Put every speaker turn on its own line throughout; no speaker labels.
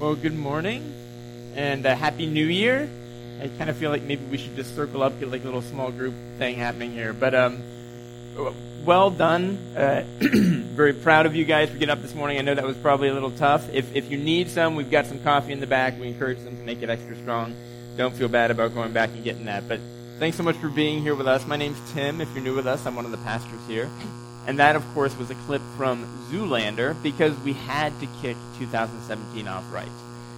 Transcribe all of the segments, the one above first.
Well, good morning and uh, happy New Year. I kind of feel like maybe we should just circle up, get like a little small group thing happening here. But um, well done. Uh, very proud of you guys for getting up this morning. I know that was probably a little tough. If if you need some, we've got some coffee in the back. We encourage them to make it extra strong. Don't feel bad about going back and getting that. But thanks so much for being here with us. My name's Tim. If you're new with us, I'm one of the pastors here. And that, of course, was a clip from Zoolander because we had to kick 2017 off right.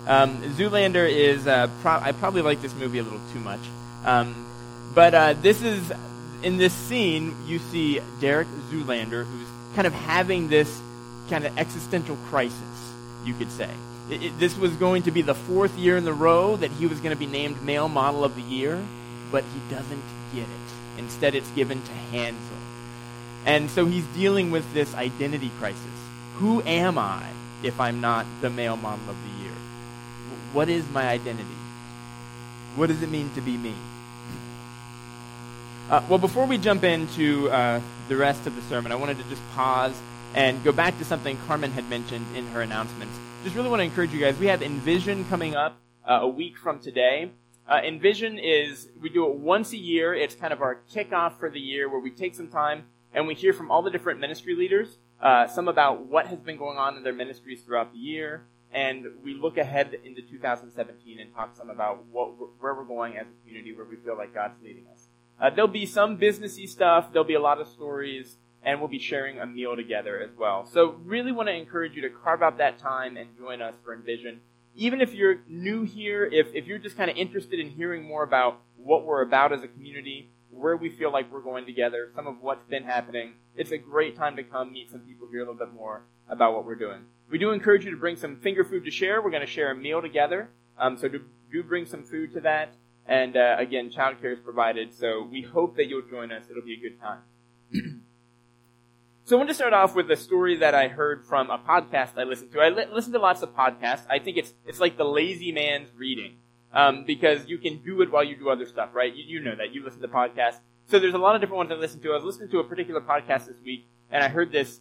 Um, Zoolander is, uh, pro- I probably like this movie a little too much. Um, but uh, this is, in this scene, you see Derek Zoolander who's kind of having this kind of existential crisis, you could say. It, it, this was going to be the fourth year in a row that he was going to be named Male Model of the Year, but he doesn't get it. Instead, it's given to Hansel. And so he's dealing with this identity crisis. Who am I if I'm not the male model of the year? What is my identity? What does it mean to be me? Uh, well, before we jump into uh, the rest of the sermon, I wanted to just pause and go back to something Carmen had mentioned in her announcements. Just really want to encourage you guys. We have Envision coming up uh, a week from today. Uh, Envision is, we do it once a year. It's kind of our kickoff for the year where we take some time and we hear from all the different ministry leaders, uh, some about what has been going on in their ministries throughout the year, and we look ahead into 2017 and talk some about what, where we're going as a community, where we feel like God's leading us. Uh, there'll be some businessy stuff, there'll be a lot of stories, and we'll be sharing a meal together as well. So really want to encourage you to carve out that time and join us for Envision. Even if you're new here, if, if you're just kind of interested in hearing more about what we're about as a community, where we feel like we're going together, some of what's been happening. It's a great time to come meet some people, hear a little bit more about what we're doing. We do encourage you to bring some finger food to share. We're going to share a meal together. Um, so do, do bring some food to that. And uh, again, childcare is provided. So we hope that you'll join us. It'll be a good time. so I want to start off with a story that I heard from a podcast I listened to. I li- listen to lots of podcasts. I think it's it's like the lazy man's reading um, because you can do it while you do other stuff, right? You, you know that. You listen to podcasts. So there's a lot of different ones I listen to. I was listening to a particular podcast this week, and I heard this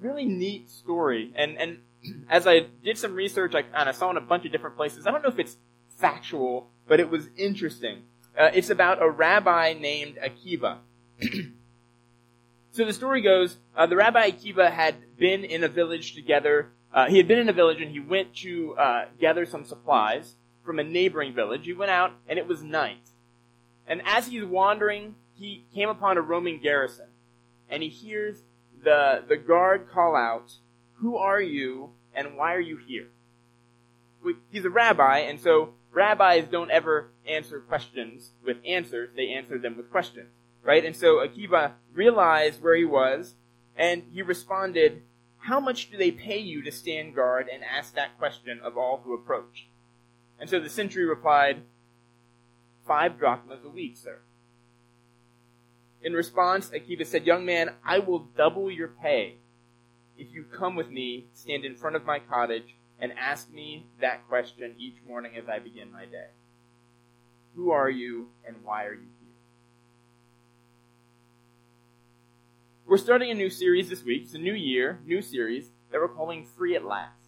really neat story. And, and as I did some research, I kind of saw in a bunch of different places. I don't know if it's factual, but it was interesting. Uh, it's about a rabbi named Akiva. so the story goes, uh, the rabbi Akiva had been in a village together. Uh, he had been in a village and he went to uh, gather some supplies from a neighboring village. He went out, and it was night. And as he's wandering, he came upon a Roman garrison, and he hears the, the guard call out, Who are you, and why are you here? He's a rabbi, and so rabbis don't ever answer questions with answers, they answer them with questions. Right? And so Akiva realized where he was, and he responded, How much do they pay you to stand guard and ask that question of all who approach? And so the sentry replied, Five drachmas a week, sir. In response, Akiva said, Young man, I will double your pay if you come with me, stand in front of my cottage, and ask me that question each morning as I begin my day. Who are you, and why are you here? We're starting a new series this week. It's a new year, new series that we're calling Free at Last.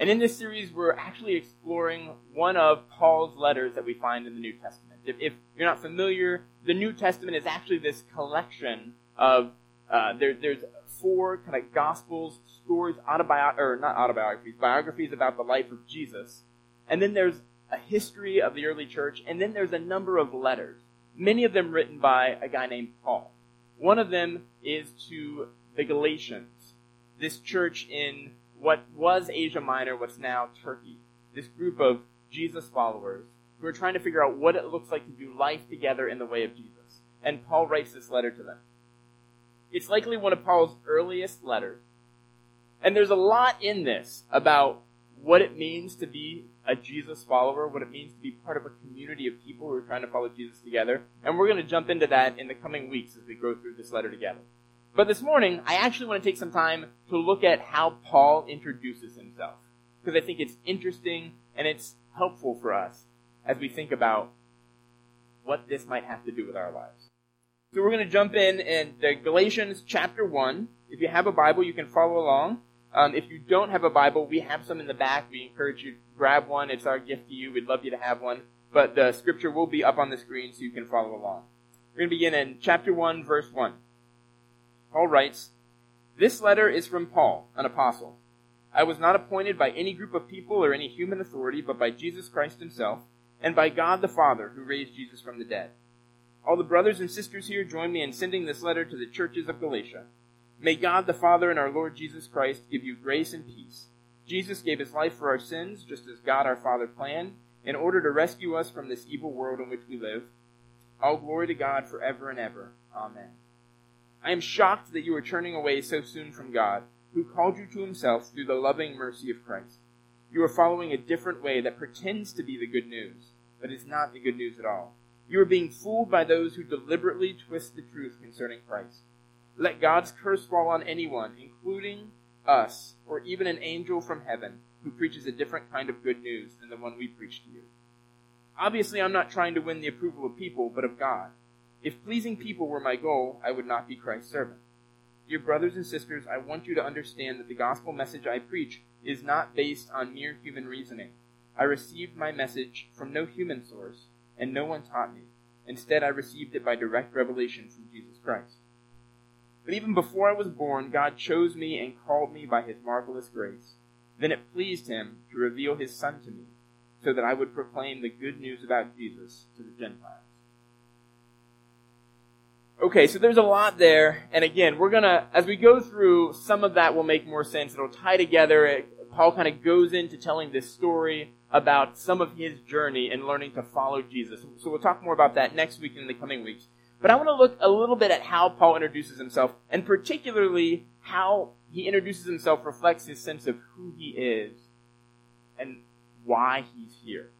And in this series, we're actually exploring one of Paul's letters that we find in the New Testament. If, if you're not familiar, the New Testament is actually this collection of uh, there, there's four kind of gospels, stories, autobiographies, or not autobiographies, biographies about the life of Jesus. And then there's a history of the early church, and then there's a number of letters, many of them written by a guy named Paul. One of them is to the Galatians, this church in what was Asia Minor, what's now Turkey. This group of Jesus followers who are trying to figure out what it looks like to do life together in the way of Jesus. And Paul writes this letter to them. It's likely one of Paul's earliest letters. And there's a lot in this about what it means to be a Jesus follower, what it means to be part of a community of people who are trying to follow Jesus together. And we're going to jump into that in the coming weeks as we go through this letter together. But this morning, I actually want to take some time to look at how Paul introduces himself. Because I think it's interesting and it's helpful for us as we think about what this might have to do with our lives. So we're going to jump in in the Galatians chapter 1. If you have a Bible, you can follow along. Um, if you don't have a Bible, we have some in the back. We encourage you to grab one. It's our gift to you. We'd love you to have one. But the scripture will be up on the screen so you can follow along. We're going to begin in chapter 1, verse 1. Paul writes, This letter is from Paul, an apostle. I was not appointed by any group of people or any human authority, but by Jesus Christ himself, and by God the Father, who raised Jesus from the dead. All the brothers and sisters here join me in sending this letter to the churches of Galatia. May God the Father and our Lord Jesus Christ give you grace and peace. Jesus gave his life for our sins, just as God our Father planned, in order to rescue us from this evil world in which we live. All glory to God forever and ever. Amen. I am shocked that you are turning away so soon from God, who called you to himself through the loving mercy of Christ. You are following a different way that pretends to be the good news, but is not the good news at all. You are being fooled by those who deliberately twist the truth concerning Christ. Let God's curse fall on anyone, including us, or even an angel from heaven, who preaches a different kind of good news than the one we preach to you. Obviously, I'm not trying to win the approval of people, but of God. If pleasing people were my goal, I would not be Christ's servant. Dear brothers and sisters, I want you to understand that the gospel message I preach is not based on mere human reasoning. I received my message from no human source, and no one taught me. Instead, I received it by direct revelation from Jesus Christ. But even before I was born, God chose me and called me by his marvelous grace. Then it pleased him to reveal his Son to me, so that I would proclaim the good news about Jesus to the Gentiles. Okay, so there's a lot there, and again, we're gonna, as we go through, some of that will make more sense. It'll tie together. Paul kind of goes into telling this story about some of his journey and learning to follow Jesus. So we'll talk more about that next week and in the coming weeks. But I want to look a little bit at how Paul introduces himself, and particularly how he introduces himself reflects his sense of who he is and why he's here.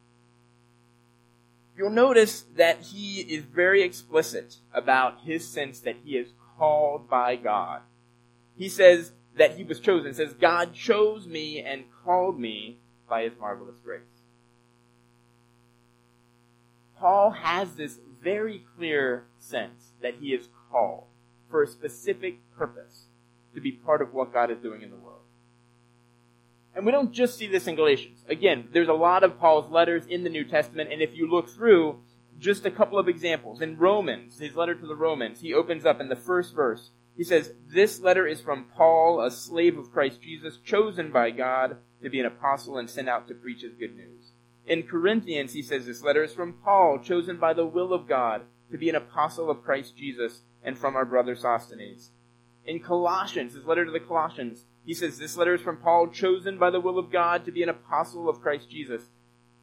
You'll notice that he is very explicit about his sense that he is called by God. He says that he was chosen. Says, God chose me and called me by his marvelous grace. Paul has this very clear sense that he is called for a specific purpose to be part of what God is doing in the world. And we don't just see this in Galatians. Again, there's a lot of Paul's letters in the New Testament, and if you look through, just a couple of examples. In Romans, his letter to the Romans, he opens up in the first verse. He says, This letter is from Paul, a slave of Christ Jesus, chosen by God to be an apostle and sent out to preach his good news. In Corinthians, he says, This letter is from Paul, chosen by the will of God to be an apostle of Christ Jesus and from our brother Sosthenes. In Colossians, his letter to the Colossians, he says, This letter is from Paul, chosen by the will of God to be an apostle of Christ Jesus.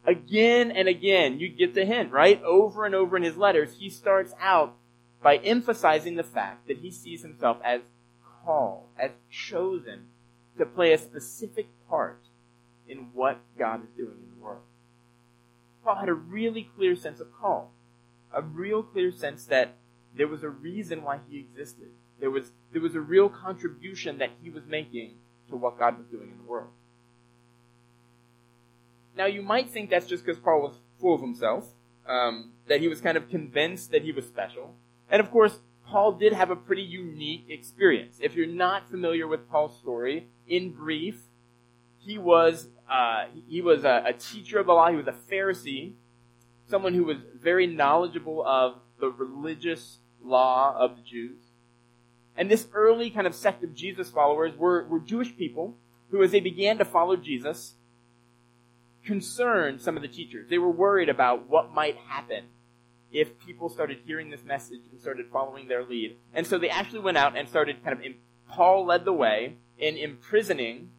Again and again, you get the hint, right? Over and over in his letters, he starts out by emphasizing the fact that he sees himself as called, as chosen to play a specific part in what God is doing in the world. Paul had a really clear sense of call a real clear sense that there was a reason why he existed. There was, there was a real contribution that he was making to what God was doing in the world. Now, you might think that's just because Paul was full of himself, um, that he was kind of convinced that he was special. And of course, Paul did have a pretty unique experience. If you're not familiar with Paul's story, in brief, he was uh, he was a, a teacher of the law. He was a Pharisee someone who was very knowledgeable of the religious law of the Jews. And this early kind of sect of Jesus followers were, were Jewish people who, as they began to follow Jesus, concerned some of the teachers. They were worried about what might happen if people started hearing this message and started following their lead. And so they actually went out and started kind of, Paul led the way in imprisoning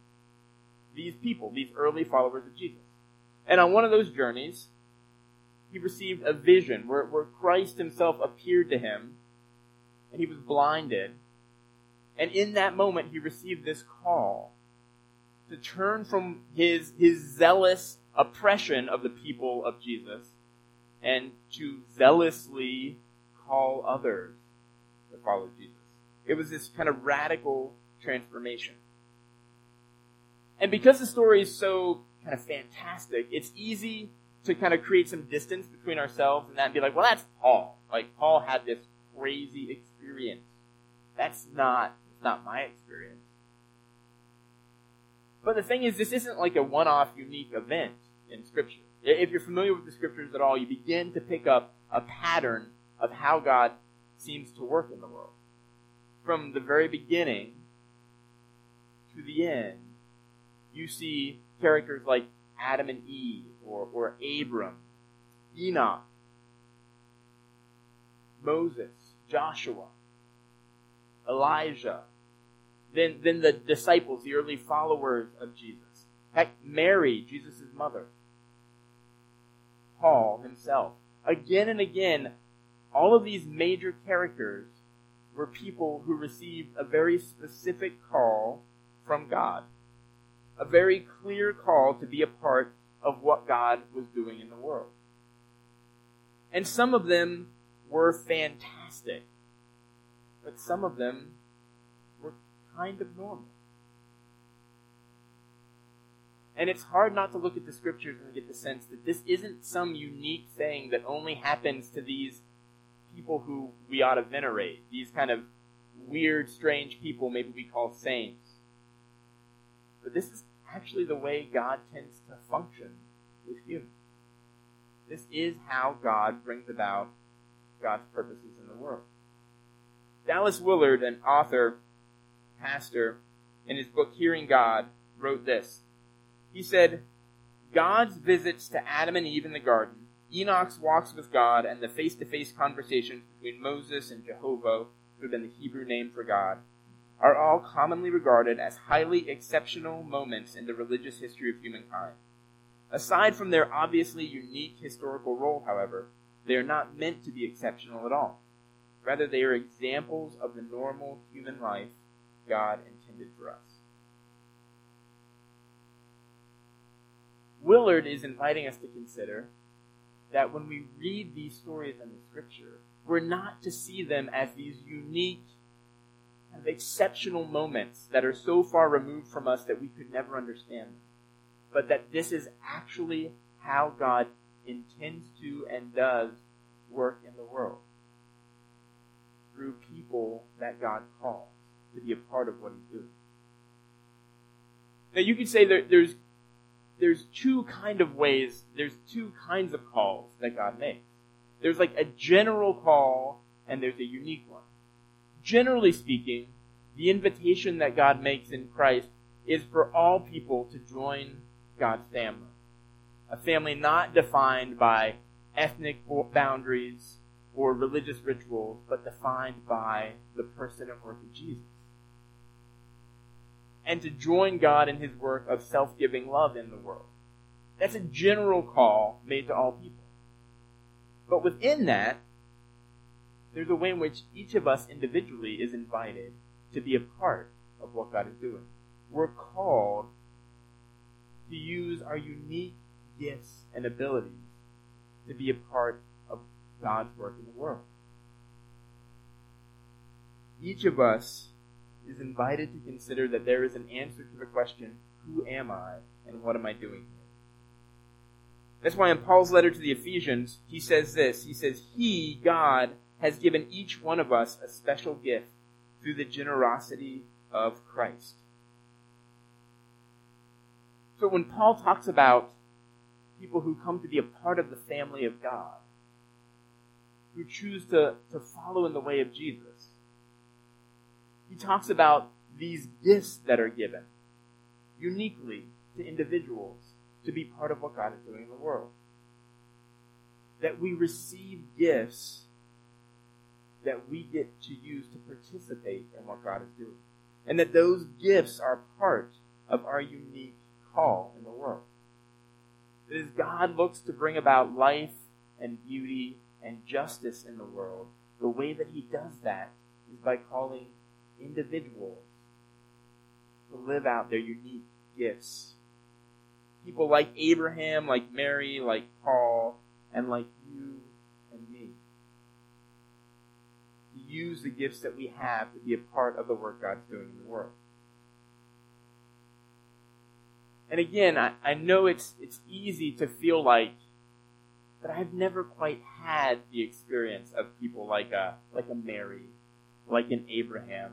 these people, these early followers of Jesus. And on one of those journeys, he received a vision where, where Christ himself appeared to him and he was blinded. And in that moment, he received this call to turn from his, his zealous oppression of the people of Jesus and to zealously call others to follow Jesus. It was this kind of radical transformation. And because the story is so kind of fantastic, it's easy to kind of create some distance between ourselves and that and be like, well, that's Paul. Like, Paul had this crazy experience. That's not, not my experience. But the thing is, this isn't like a one-off unique event in Scripture. If you're familiar with the Scriptures at all, you begin to pick up a pattern of how God seems to work in the world. From the very beginning to the end, you see characters like Adam and Eve, or, or Abram, Enoch, Moses, Joshua, Elijah, then, then the disciples, the early followers of Jesus. Heck, Mary, Jesus' mother. Paul himself. Again and again, all of these major characters were people who received a very specific call from God. A very clear call to be a part of what God was doing in the world. And some of them were fantastic, but some of them kind of normal. And it's hard not to look at the scriptures and get the sense that this isn't some unique thing that only happens to these people who we ought to venerate, these kind of weird, strange people maybe we call saints. But this is actually the way God tends to function with humans. This is how God brings about God's purposes in the world. Dallas Willard, an author, pastor, in his book Hearing God, wrote this. He said, God's visits to Adam and Eve in the garden, Enoch's walks with God, and the face to face conversations between Moses and Jehovah, who had been the Hebrew name for God, are all commonly regarded as highly exceptional moments in the religious history of humankind. Aside from their obviously unique historical role, however, they are not meant to be exceptional at all. Rather, they are examples of the normal human life God intended for us. Willard is inviting us to consider that when we read these stories in the scripture, we're not to see them as these unique kind of exceptional moments that are so far removed from us that we could never understand them. But that this is actually how God intends to and does work in the world. Through people that God calls to be a part of what He's doing. Now you could say that there's there's two kind of ways, there's two kinds of calls that God makes. There's like a general call and there's a unique one. Generally speaking, the invitation that God makes in Christ is for all people to join God's family. A family not defined by ethnic boundaries or religious rituals, but defined by the person and work of Jesus. And to join God in his work of self giving love in the world. That's a general call made to all people. But within that, there's a way in which each of us individually is invited to be a part of what God is doing. We're called to use our unique gifts and abilities to be a part of God's work in the world. Each of us is invited to consider that there is an answer to the question, Who am I and what am I doing here? That's why in Paul's letter to the Ephesians, he says this. He says, He, God, has given each one of us a special gift through the generosity of Christ. So when Paul talks about people who come to be a part of the family of God, who choose to, to follow in the way of Jesus, he talks about these gifts that are given uniquely to individuals to be part of what God is doing in the world. That we receive gifts that we get to use to participate in what God is doing. And that those gifts are part of our unique call in the world. That as God looks to bring about life and beauty and justice in the world, the way that He does that is by calling individuals to live out their unique gifts. People mm-hmm. like Abraham, like Mary, like Paul, and like you and me. To use the gifts that we have to be a part of the work God's doing in the world. And again, I, I know it's it's easy to feel like but I've never quite had the experience of people like a like a Mary, like an Abraham.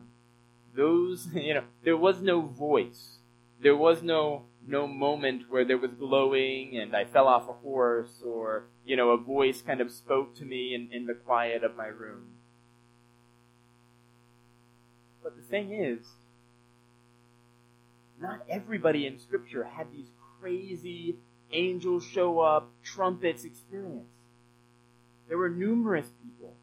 Those you know, there was no voice there was no no moment where there was glowing and I fell off a horse or, you know, a voice kind of spoke to me in, in the quiet of my room. But the thing is, not everybody in Scripture had these crazy angels show up, trumpets experience. There were numerous people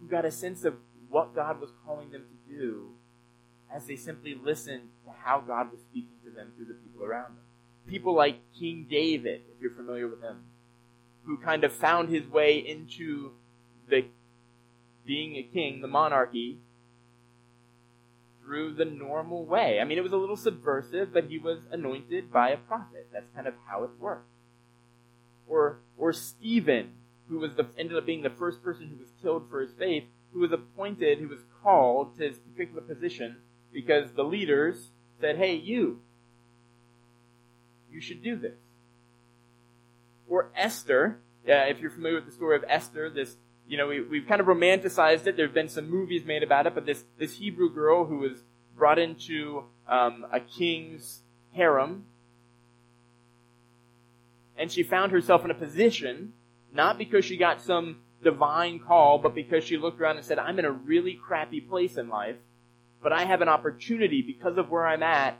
who got a sense of what God was calling them to do as they simply listened to how God was speaking to them through the people around them. People like King David, if you're familiar with him, who kind of found his way into the being a king, the monarchy, through the normal way. I mean, it was a little subversive, but he was anointed by a prophet. That's kind of how it worked. Or, or Stephen, who was the, ended up being the first person who was killed for his faith, who was appointed, who was called to his particular position because the leaders said, hey, you, you should do this. Or Esther, uh, if you're familiar with the story of Esther, this you know, we, we've kind of romanticized it. There have been some movies made about it, but this, this Hebrew girl who was brought into um, a king's harem, and she found herself in a position, not because she got some divine call, but because she looked around and said, I'm in a really crappy place in life, but I have an opportunity because of where I'm at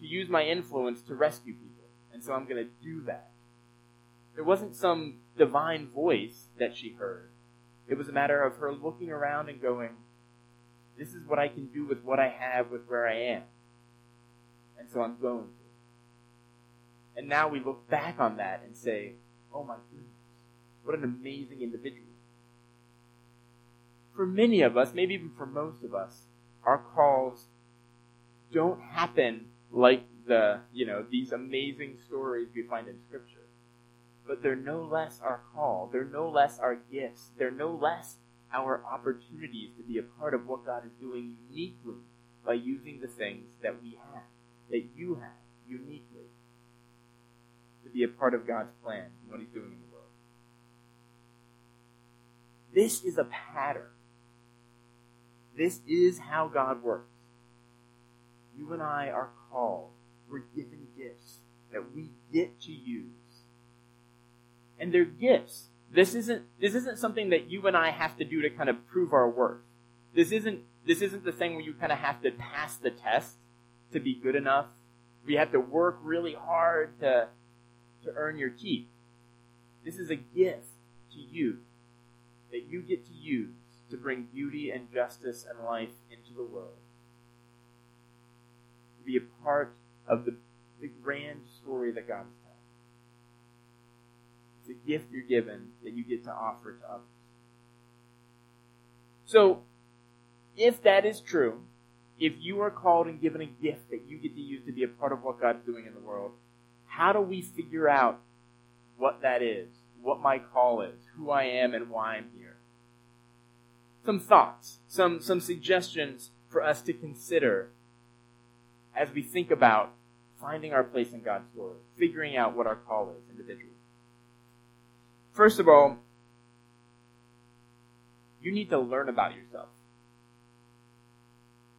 to use my influence to rescue people. And so I'm going to do that. There wasn't some divine voice that she heard. It was a matter of her looking around and going, This is what I can do with what I have, with where I am. And so I'm going to. And now we look back on that and say, Oh my goodness, what an amazing individual. For many of us, maybe even for most of us, our calls don't happen like the, you know, these amazing stories we find in Scripture but they're no less our call. They're no less our gifts. They're no less our opportunities to be a part of what God is doing uniquely by using the things that we have, that you have uniquely, to be a part of God's plan and what He's doing. This is a pattern. This is how God works. You and I are called. We're given gifts that we get to use and they're gifts. This isn't this isn't something that you and I have to do to kind of prove our worth. This isn't this isn't the thing where you kind of have to pass the test to be good enough. We have to work really hard to to earn your keep. This is a gift to you that you get to use to bring beauty and justice and life into the world. To be a part of the, the grand story that God's telling. it's a gift you're given that you get to offer to others. So, if that is true, if you are called and given a gift that you get to use to be a part of what God's doing in the world, how do we figure out what that is, what my call is, who I am, and why I'm here? Some thoughts, some, some suggestions for us to consider as we think about finding our place in God's story, figuring out what our call is individually. First of all, you need to learn about yourself.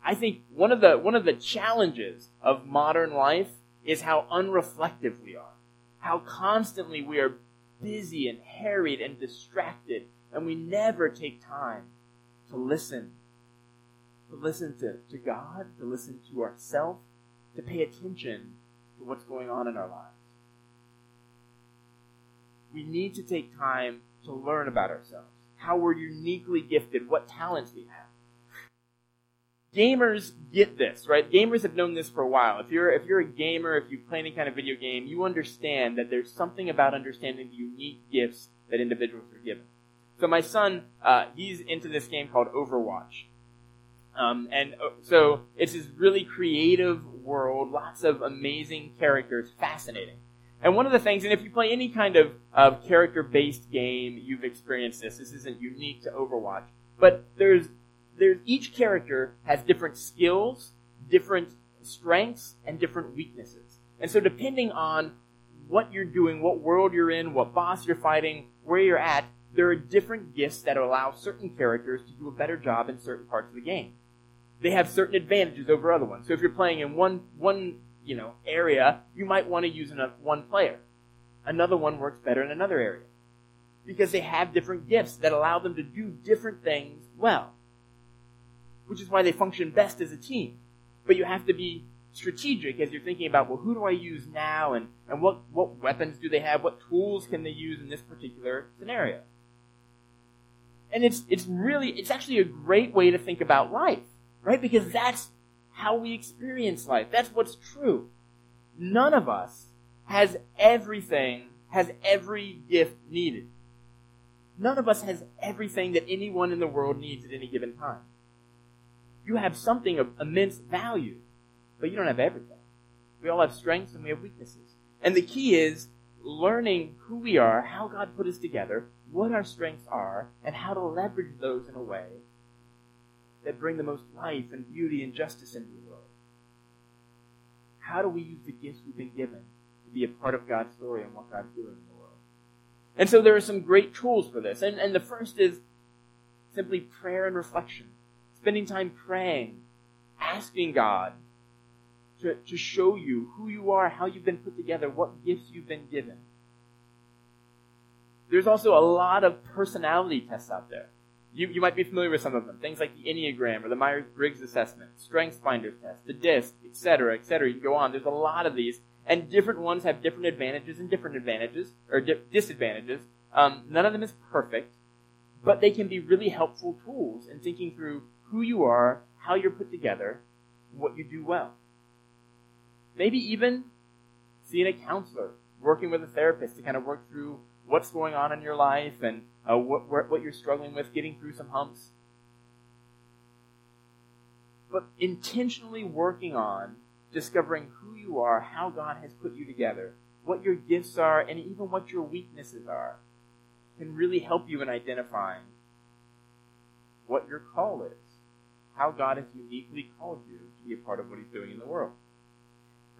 I think one of the one of the challenges of modern life is how unreflective we are. How constantly we are busy and harried and distracted and we never take time to listen. To listen to, to God, to listen to ourselves, to pay attention to what's going on in our lives we need to take time to learn about ourselves, how we're uniquely gifted, what talents we have. Gamers get this, right? Gamers have known this for a while. If you're if you're a gamer, if you play any kind of video game, you understand that there's something about understanding the unique gifts that individuals are given. So my son, uh, he's into this game called Overwatch. Um, and uh, so it's this really creative world, lots of amazing characters, fascinating. And one of the things, and if you play any kind of, of character-based game, you've experienced this. This isn't unique to Overwatch. But there's, there's, each character has different skills, different strengths, and different weaknesses. And so depending on what you're doing, what world you're in, what boss you're fighting, where you're at, there are different gifts that allow certain characters to do a better job in certain parts of the game. they have certain advantages over other ones. So if you're playing in one one you know area, you might want to use another, one player. Another one works better in another area because they have different gifts that allow them to do different things well. Which is why they function best as a team. But you have to be strategic as you're thinking about, well, who do I use now and, and what, what weapons do they have? What tools can they use in this particular scenario? And it's, it's really, it's actually a great way to think about life, right? Because that's how we experience life. That's what's true. None of us has everything, has every gift needed. None of us has everything that anyone in the world needs at any given time. You have something of immense value, but you don't have everything. We all have strengths and we have weaknesses. And the key is learning who we are, how God put us together, what our strengths are, and how to leverage those in a way that bring the most life and beauty and justice into the world. How do we use the gifts we've been given to be a part of God's story and what God's doing in the world? And so there are some great tools for this. And, and the first is simply prayer and reflection. Spending time praying, asking God to, to show you who you are, how you've been put together, what gifts you've been given. There's also a lot of personality tests out there. You, you might be familiar with some of them. Things like the Enneagram or the Myers-Briggs assessment, Strengths Finder test, the DISC, etc., etc. You can go on. There's a lot of these. And different ones have different advantages and different advantages, or di- disadvantages. Um, none of them is perfect, but they can be really helpful tools in thinking through who you are, how you're put together, what you do well. Maybe even seeing a counselor, working with a therapist to kind of work through what's going on in your life and uh, what, what you're struggling with, getting through some humps. But intentionally working on discovering who you are, how God has put you together, what your gifts are, and even what your weaknesses are can really help you in identifying what your call is, how God has uniquely called you to be a part of what He's doing in the world.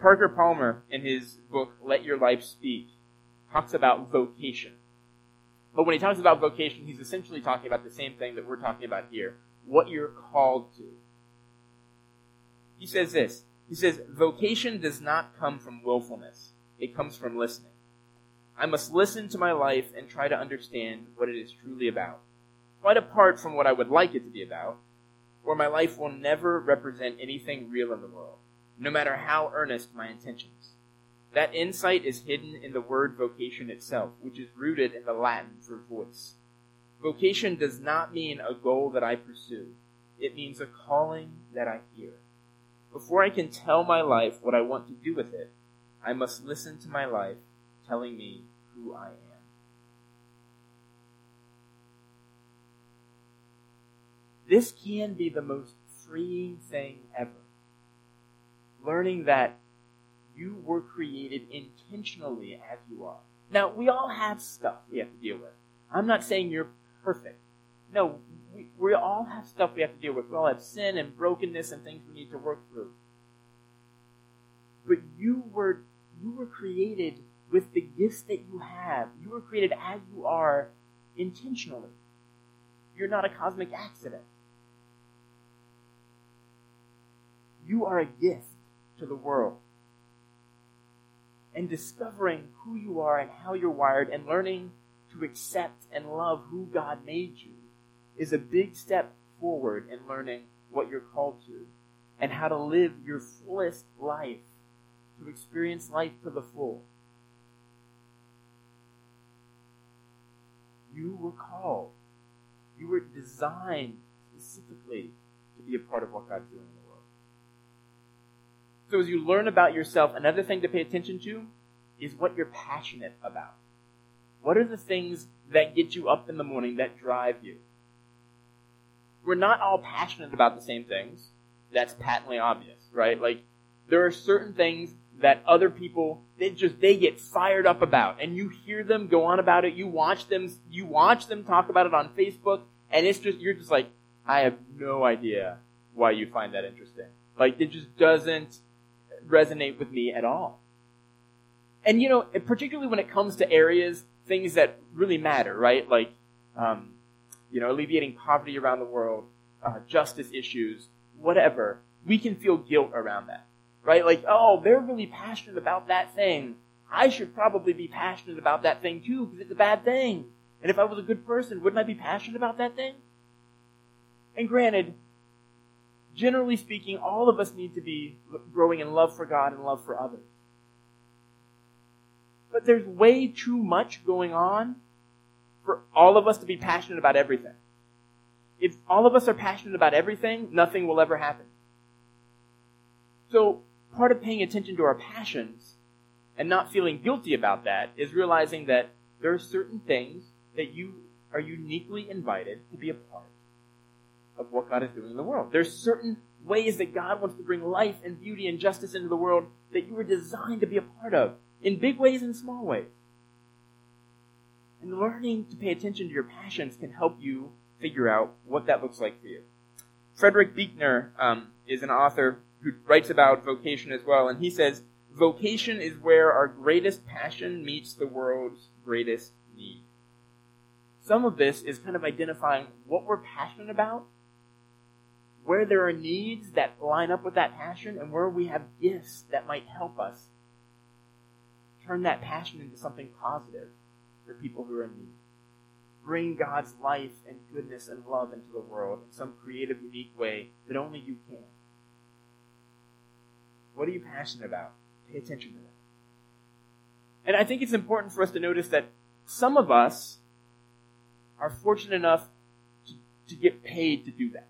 Parker Palmer, in his book, Let Your Life Speak, talks about vocation. But when he talks about vocation, he's essentially talking about the same thing that we're talking about here what you're called to. He says this He says, Vocation does not come from willfulness, it comes from listening. I must listen to my life and try to understand what it is truly about. Quite apart from what I would like it to be about, or my life will never represent anything real in the world, no matter how earnest my intentions. That insight is hidden in the word vocation itself, which is rooted in the Latin for voice. Vocation does not mean a goal that I pursue. It means a calling that I hear. Before I can tell my life what I want to do with it, I must listen to my life telling me who I am. This can be the most freeing thing ever. Learning that you were created intentionally as you are. Now, we all have stuff we have to deal with. I'm not saying you're perfect. No, we, we all have stuff we have to deal with. We all have sin and brokenness and things we need to work through. But you were you were created with the gifts that you have. You were created as you are intentionally. You're not a cosmic accident. You are a gift to the world and discovering who you are and how you're wired and learning to accept and love who God made you is a big step forward in learning what you're called to and how to live your fullest life, to experience life to the full. You were called. You were designed specifically to be a part of what God's doing so as you learn about yourself, another thing to pay attention to is what you're passionate about. What are the things that get you up in the morning that drive you? We're not all passionate about the same things. That's patently obvious, right? Like, there are certain things that other people, they just, they get fired up about. And you hear them go on about it, you watch them, you watch them talk about it on Facebook, and it's just, you're just like, I have no idea why you find that interesting. Like, it just doesn't, resonate with me at all. And you know, particularly when it comes to areas, things that really matter, right? Like, um, you know, alleviating poverty around the world, uh, justice issues, whatever, we can feel guilt around that. Right? Like, oh, they're really passionate about that thing. I should probably be passionate about that thing too because it's a bad thing. And if I was a good person, wouldn't I be passionate about that thing? And granted, generally speaking, all of us need to be growing in love for God and love for others. But there's way too much going on for all of us to be passionate about everything. If all of us are passionate about everything, nothing will ever happen. So, part of paying attention to our passions and not feeling guilty about that is realizing that there are certain things that you are uniquely invited to be a part of what God is doing in the world. There's certain ways that God wants to bring life and beauty and justice into the world that you were designed to be a part of, in big ways and small ways. And learning to pay attention to your passions can help you figure out what that looks like for you. Frederick Buechner um, is an author who writes about vocation as well, and he says, Vocation is where our greatest passion meets the world's greatest need. Some of this is kind of identifying what we're passionate about where there are needs that line up with that passion and where we have gifts that might help us turn that passion into something positive for people who are in need. Bring God's life and goodness and love into the world in some creative, unique way that only you can. What are you passionate about? Pay attention to that. And I think it's important for us to notice that some of us are fortunate enough to, to get paid to do that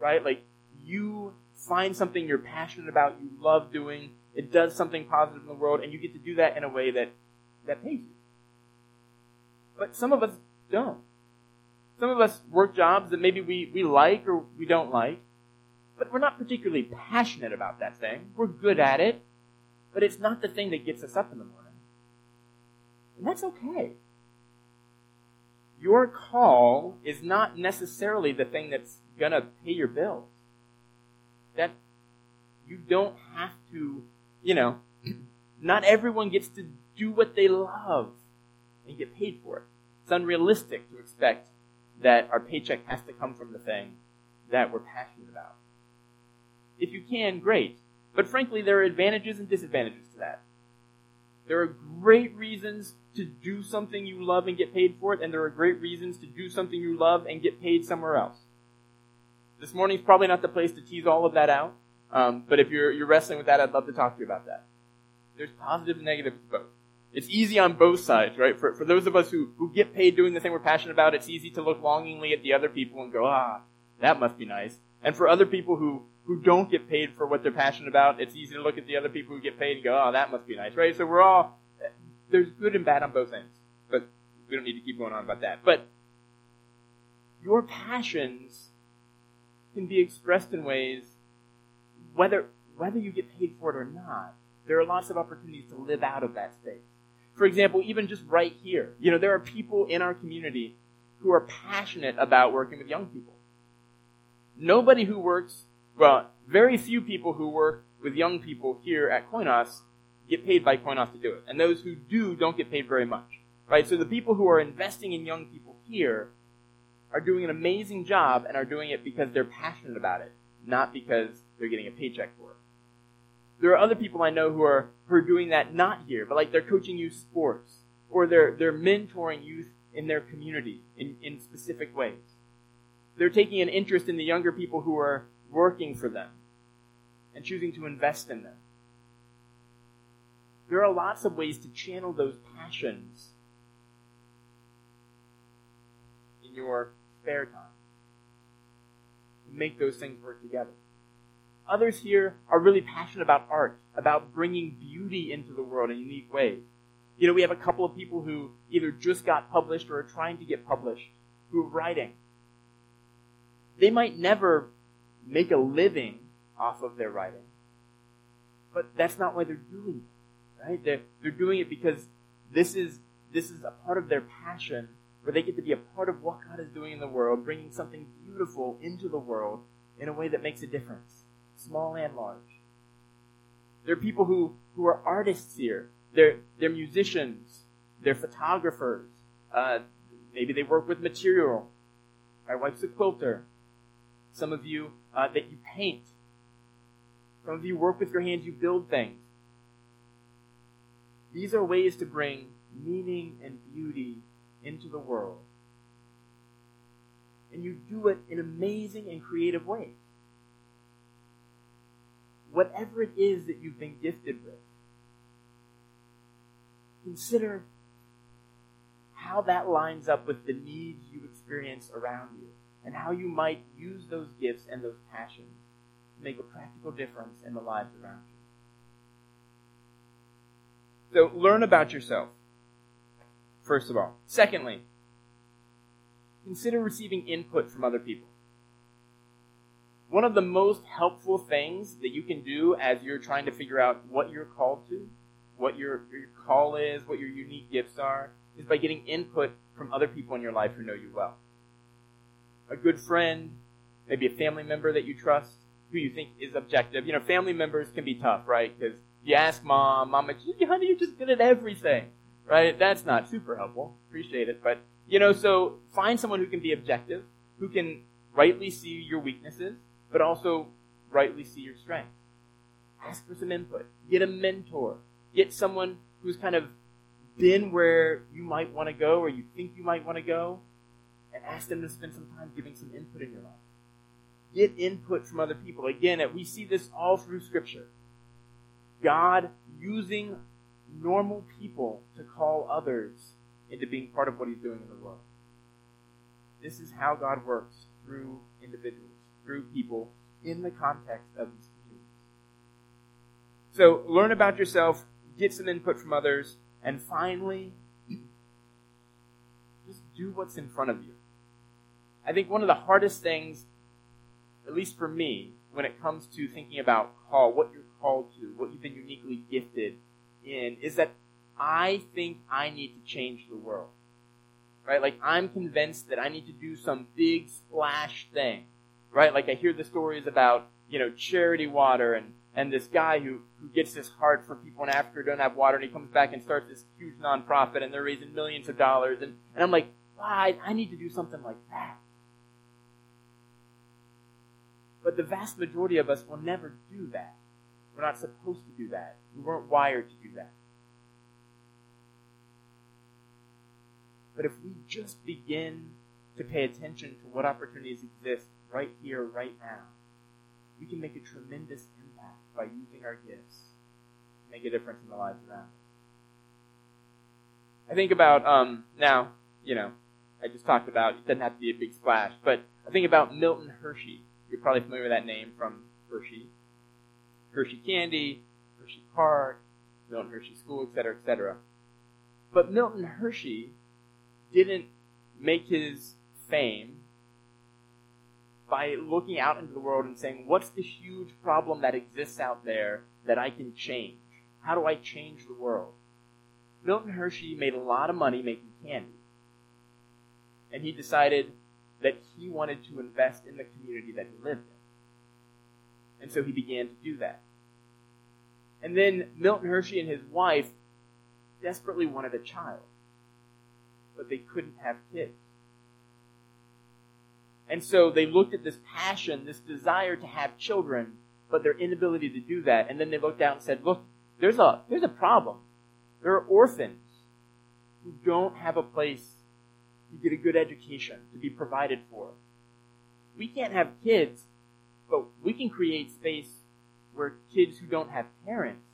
right? Mm-hmm. Like you find something you're passionate about, you love doing, it does something positive in the world, and you get to do that in a way that that pays you. But some of us don't. Some of us work jobs that maybe we, we like or we don't like, but we're not particularly passionate about that thing. We're good at it, but it's not the thing that gets us up in the morning. And that's okay. Your call is not necessarily the thing that's going to pay your bills. That you don't have to, you know, not everyone gets to do what they love and get paid for it. It's unrealistic to expect that our paycheck has to come from the thing that we're passionate about. If you can, great. But frankly, there are advantages and disadvantages to that. There are great reasons to do something you love and get paid for it, and there are great reasons to do something you love and get paid somewhere else. This morning's probably not the place to tease all of that out, um, but if you're, you're wrestling with that, I'd love to talk to you about that. There's positive and negative to both. It's easy on both sides, right? For, for those of us who, who get paid doing the thing we're passionate about, it's easy to look longingly at the other people and go, ah, that must be nice. And for other people who, who don't get paid for what they're passionate about, it's easy to look at the other people who get paid and go, oh, that must be nice, right? So we're all, there's good and bad on both ends. But we don't need to keep going on about that. But your passions can be expressed in ways, whether, whether you get paid for it or not, there are lots of opportunities to live out of that space. For example, even just right here, you know, there are people in our community who are passionate about working with young people. Nobody who works, well, very few people who work with young people here at Koinos get paid by Koinos to do it. And those who do don't get paid very much. Right? So the people who are investing in young people here are doing an amazing job and are doing it because they're passionate about it, not because they're getting a paycheck for it. There are other people I know who are who are doing that not here, but like they're coaching youth sports or they're they're mentoring youth in their community in, in specific ways. They're taking an interest in the younger people who are working for them and choosing to invest in them. There are lots of ways to channel those passions in your spare time. Make those things work together. Others here are really passionate about art, about bringing beauty into the world in unique ways. You know, we have a couple of people who either just got published or are trying to get published who are writing. They might never make a living off of their writing, but that's not why they're doing it, right? They're, they're doing it because this is, this is a part of their passion where they get to be a part of what God is doing in the world, bringing something beautiful into the world in a way that makes a difference, small and large. There are people who, who are artists here. They're, they're musicians. They're photographers. Uh, maybe they work with material. My wife's a quilter. Some of you uh, that you paint. Some of you work with your hands, you build things. These are ways to bring meaning and beauty into the world. And you do it in amazing and creative ways. Whatever it is that you've been gifted with, consider how that lines up with the needs you experience around you and how you might use those gifts and those passions to make a practical difference in the lives around you. So learn about yourself, first of all. Secondly, consider receiving input from other people. One of the most helpful things that you can do as you're trying to figure out what you're called to, what your, your call is, what your unique gifts are, is by getting input from other people in your life who know you well. A good friend, maybe a family member that you trust, who you think is objective. You know, family members can be tough, right? Because you ask mom, mom, honey, you're just good at everything, right? That's not super helpful. Appreciate it. But, you know, so find someone who can be objective, who can rightly see your weaknesses, but also rightly see your strengths. Ask for some input. Get a mentor. Get someone who's kind of been where you might want to go or you think you might want to go and ask them to spend some time giving some input in your life. Get input from other people. Again, we see this all through Scripture. God using normal people to call others into being part of what He's doing in the world. This is how God works through individuals, through people in the context of these communities. So learn about yourself, get some input from others, and finally, just do what's in front of you. I think one of the hardest things, at least for me, when it comes to thinking about call, what you're called to, what you've been uniquely gifted in, is that I think I need to change the world. Right? Like, I'm convinced that I need to do some big splash thing. Right? Like, I hear the stories about, you know, charity water and and this guy who, who gets this heart for people in Africa who don't have water, and he comes back and starts this huge nonprofit, and they're raising millions of dollars. And, and I'm like, wow, I, I need to do something like that. But the vast majority of us will never do that. We're not supposed to do that. We weren't wired to do that. But if we just begin to pay attention to what opportunities exist right here, right now, we can make a tremendous impact by using our gifts make a difference in the lives around us. I think about um, now, you know, I just talked about it doesn't have to be a big splash, but I think about Milton Hershey. You're probably familiar with that name from Hershey, Hershey Candy, Hershey Park, Milton Hershey School, etc., etc. But Milton Hershey didn't make his fame by looking out into the world and saying, what's the huge problem that exists out there that I can change? How do I change the world? Milton Hershey made a lot of money making candy. And he decided that he wanted to invest in the community that he lived in. And so he began to do that. And then Milton Hershey and his wife desperately wanted a child, but they couldn't have kids. And so they looked at this passion, this desire to have children, but their inability to do that. And then they looked out and said, look, there's a, there's a problem. There are orphans who don't have a place to get a good education, to be provided for. We can't have kids, but we can create space where kids who don't have parents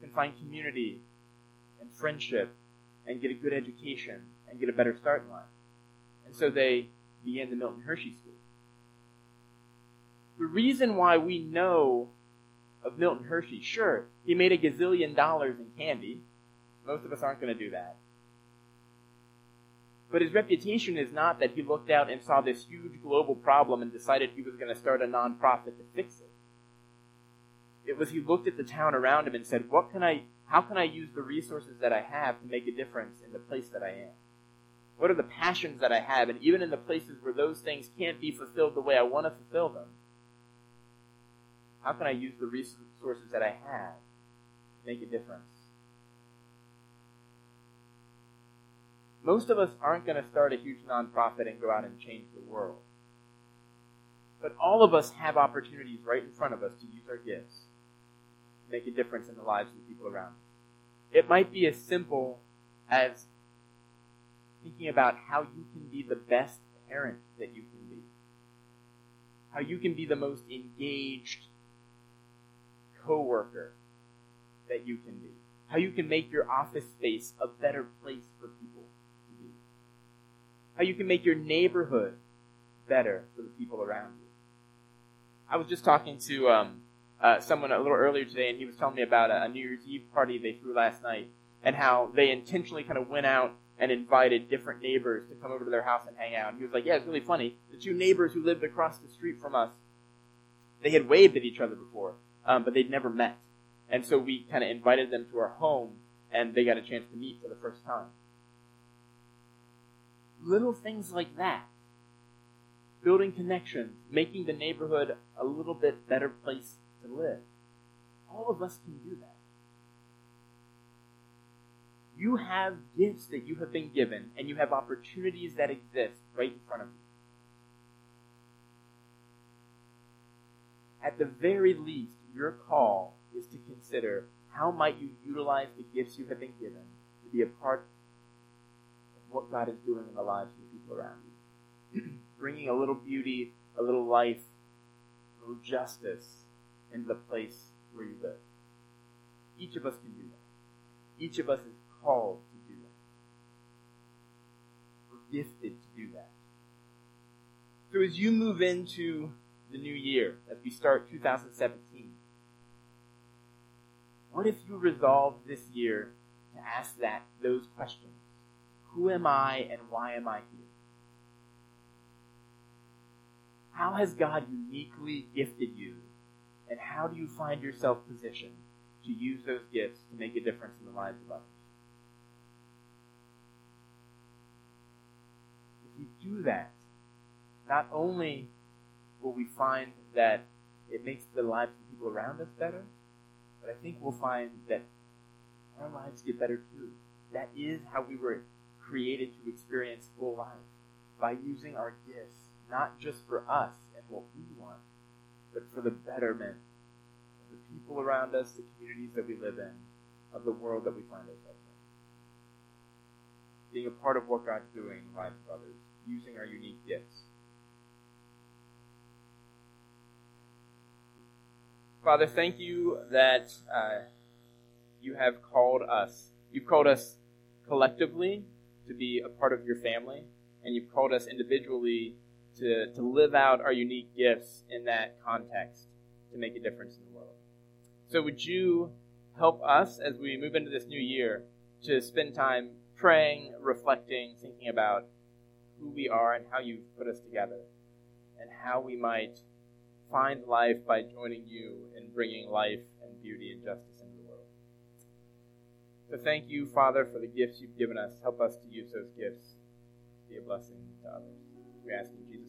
can find community and friendship and get a good education and get a better start in life. And so they began the Milton Hershey School. The reason why we know of Milton Hershey, sure, he made a gazillion dollars in candy. Most of us aren't going to do that. But his reputation is not that he looked out and saw this huge global problem and decided he was going to start a nonprofit to fix it. It was he looked at the town around him and said, "What can I? How can I use the resources that I have to make a difference in the place that I am?" What are the passions that I have? And even in the places where those things can't be fulfilled the way I want to fulfill them, how can I use the resources that I have to make a difference? Most of us aren't going to start a huge nonprofit and go out and change the world. But all of us have opportunities right in front of us to use our gifts to make a difference in the lives of the people around us. It might be as simple as thinking about how you can be the best parent that you can be. How you can be the most engaged coworker that you can be. How you can make your office space a better place for people. How you can make your neighborhood better for the people around you. I was just talking to um, uh, someone a little earlier today, and he was telling me about a, a New Year's Eve party they threw last night, and how they intentionally kind of went out and invited different neighbors to come over to their house and hang out. And he was like, "Yeah, it's really funny. The two neighbors who lived across the street from us, they had waved at each other before, um, but they'd never met. And so we kind of invited them to our home, and they got a chance to meet for the first time. Little things like that. Building connections, making the neighborhood a little bit better place to live. All of us can do that. You have gifts that you have been given, and you have opportunities that exist right in front of you. At the very least, your call is to consider how might you utilize the gifts you have been given to be a part what God is doing in the lives of the people around you. Bringing a little beauty, a little life, a little justice into the place where you live. Each of us can do that. Each of us is called to do that. We're gifted to do that. So as you move into the new year, as we start 2017, what if you resolve this year to ask that those questions? Who am I and why am I here? How has God uniquely gifted you? And how do you find yourself positioned to use those gifts to make a difference in the lives of others? If you do that, not only will we find that it makes the lives of people around us better, but I think we'll find that our lives get better too. That is how we were created to experience full life by using our gifts, not just for us and what we want, but for the betterment of the people around us, the communities that we live in, of the world that we find ourselves in. Being a part of what God's doing in the lives of others, using our unique gifts. Father, thank you that uh, you have called us. You've called us collectively to be a part of your family, and you've called us individually to, to live out our unique gifts in that context to make a difference in the world. So, would you help us as we move into this new year to spend time praying, reflecting, thinking about who we are and how you've put us together, and how we might find life by joining you in bringing life and beauty and justice. So thank you, Father, for the gifts you've given us. Help us to use those gifts to be a blessing to others. We ask in Jesus'.